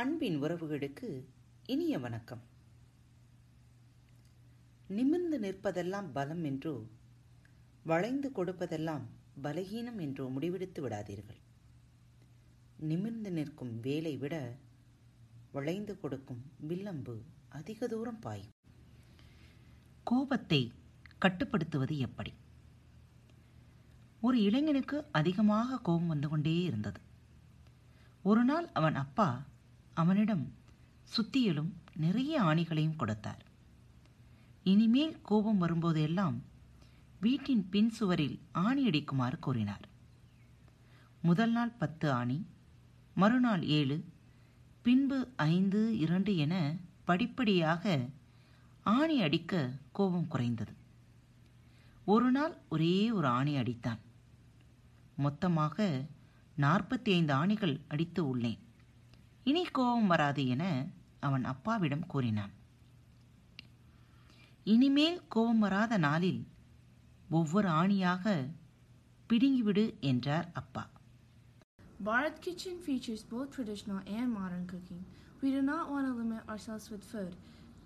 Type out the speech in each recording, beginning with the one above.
அன்பின் உறவுகளுக்கு இனிய வணக்கம். நிமிர்ந்து நிற்பதெல்லாம் பலம் என்றோ வளைந்து கொடுப்பதெல்லாம் பலகீனம் என்றோ முடிவெடுத்து விடாதீர்கள். நிமிர்ந்து நிற்கும் வேலை விட வளைந்து கொடுக்கும் வில்லம்பு அதிக தூரம் பாயும். கோபத்தை கட்டுப்படுத்துவது எப்படி? ஒரு இளைஞனுக்கு அதிகமாக கோபம் வந்து கொண்டே இருந்தது. ஒரு நாள் அவன் அப்பா அவனிடம் சுத்தியலும் நிறைய ஆணிகளையும் கொடுத்தார். இனிமேல் கோபம் வரும்போதெல்லாம் வீட்டின் பின் சுவரில் ஆணி அடிக்குமாறு கூறினார். முதல் நாள் பத்து ஆணி மறுநாள் ஏழு பின்பு ஐந்து இரண்டு என படிப்படியாக ஆணி அடிக்க கோபம் குறைந்தது. ஒரு நாள் ஒரே ஒரு ஆணி அடித்தான். மொத்தமாக நாற்பத்தி ஐந்து ஆணிகள் அடித்து உள்ளேன். இனி கோபம் வராது என அவன் அப்பாவிடம் கூறினான் இனிமேல் கோபம் வராத நாளில் ஒவ்வொரு ஆணியாக பிடுங்கிவிடு என்றார் அப்பா Bharat Kitchen features both traditional and modern cooking. We do not want to limit ourselves with food.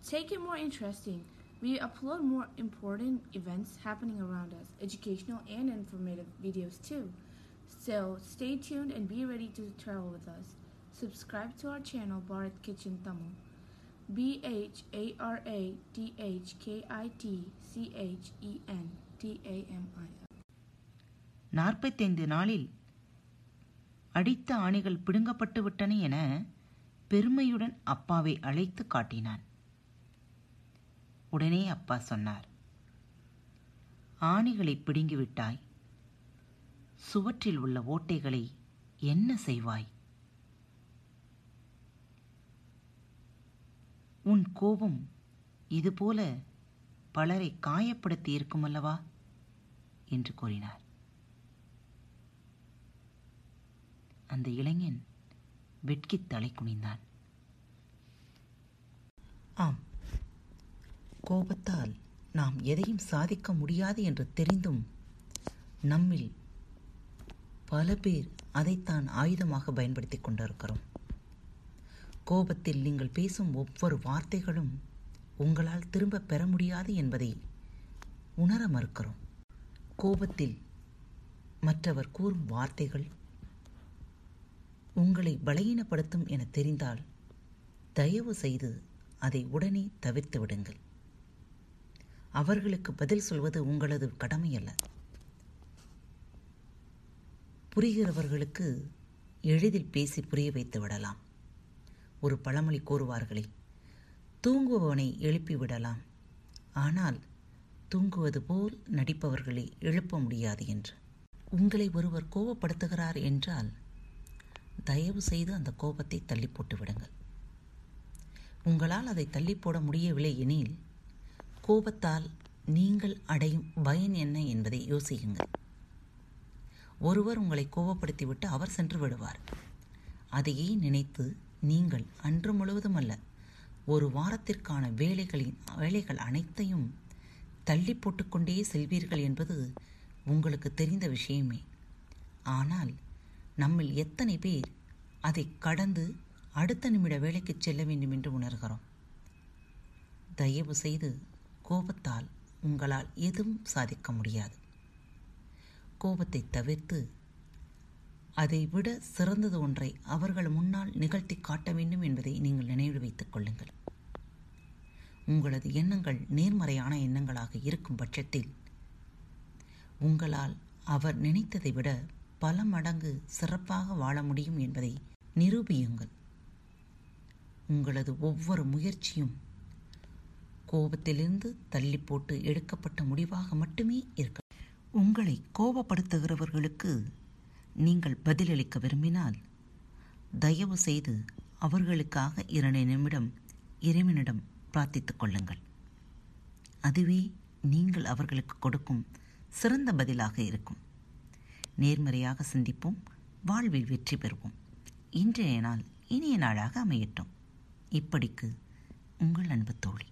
Take it more interesting. We upload more important events happening around us, educational and informative videos too. So stay tuned and be ready to travel with us. Subscribe to our channel Bharat Kitchen Tamil. B H A R A T H K I T C H E N T A M I நாற்பத்தைந்து நாளில் அடித்த ஆணிகள் பிடுங்கப்பட்டு விட்டன என பெருமையுடன் அப்பாவை அழைத்து காட்டினான். உடனே அப்பா சொன்னார் ஆணிகளை பிடுங்கிவிட்டாய் சுவற்றில் உள்ள ஓட்டைகளை என்ன செய்வாய்? உன் கோபம் இதுபோல பலரை காயப்படுத்தி இருக்குமல்லவா என்று கூறினார். அந்த இளைஞன் வெட்கி தலை குனிந்தான். ஆம் கோபத்தால் நாம் எதையும் சாதிக்க முடியாது என்று தெரிந்தும் நம்மில் பல பேர் அதைத்தான் ஆயுதமாக பயன்படுத்திக் கொண்டிருக்கிறோம். கோபத்தில் நீங்கள் பேசும் ஒவ்வொரு வார்த்தைகளும் உங்களால் திரும்ப பெற முடியாது என்பதை உணர மறுக்கிறோம். கோபத்தில் மற்றவர் கூறும் வார்த்தைகள் உங்களை பலகீனப்படுத்தும் என தெரிந்தால் தயவு செய்து அதை உடனே தவிர்த்து விடுங்கள். அவர்களுக்கு பதில் சொல்வது உங்களது கடமையல்ல. புரிகிறவர்களுக்கு எளிதில் பேசி புரிய வைத்து விடலாம். ஒரு பழமொழி கூறுவார்களே தூங்குபவனை எழுப்பி விடலாம். ஆனால் தூங்குவது போல் நடிப்பவர்களை எழுப்ப முடியாது என்று. உங்களை ஒருவர் கோபப்படுத்துகிறார் என்றால் தயவு செய்து அந்த கோபத்தை தள்ளி போட்டு விடுங்கள். உங்களால் அதை தள்ளி போட முடியவில்லை எனில் கோபத்தால் நீங்கள் அடையும் பயன் என்ன என்பதை யோசியுங்கள். ஒருவர் உங்களை கோபப்படுத்திவிட்டு அவர் சென்று விடுவார். அதையே நினைத்து நீங்கள் அன்று முழுவதும் அல்ல ஒரு வாரத்திற்கான வேலைகளின் வேலைகள் அனைத்தையும் தள்ளி போட்டுக்கொண்டே செல்வீர்கள் என்பது உங்களுக்கு தெரிந்த விஷயமே. ஆனால் நம்மில் எத்தனை பேர் அதை கடந்து அடுத்த நிமிட வேலைக்கு செல்ல வேண்டும் என்று உணர்கிறோம்? தயவு செய்து கோபத்தால் உங்களால் எதுவும் சாதிக்க முடியாது. கோபத்தை தவிர்த்து அதை விட சிறந்தது ஒன்றை அவர்கள் முன்னால் நிகழ்த்தி காட்ட வேண்டும் என்பதை நீங்கள் நினைவில் வைத்துக் கொள்ளுங்கள். உங்களது எண்ணங்கள் நேர்மறையான எண்ணங்களாக இருக்கும் பட்சத்தில் உங்களால் அவர் நினைத்ததை விட பல மடங்கு சிறப்பாக வாழ முடியும் என்பதை நிரூபியுங்கள். உங்களது ஒவ்வொரு முயற்சியும் கோபத்திலிருந்து தள்ளி போட்டு எடுக்கப்பட்ட முடிவாக மட்டுமே இருக்க உங்களை கோபப்படுத்துகிறவர்களுக்கு நீங்கள் பதிலளிக்க விரும்பினால் தயவு செய்து அவர்களுக்காக இரண்டு நிமிடம் இறைவனிடம் பிரார்த்தித்துக் கொள்ளுங்கள். அதுவே நீங்கள் அவர்களுக்கு கொடுக்கும் சிறந்த பதிலாக இருக்கும். நேர்மறையாக சிந்திப்போம் வாழ்வில் வெற்றி பெறுவோம். இன்றைய நாள் இனிய நாளாக அமையட்டும். இப்படிக்கு உங்கள் அன்பு தோழி.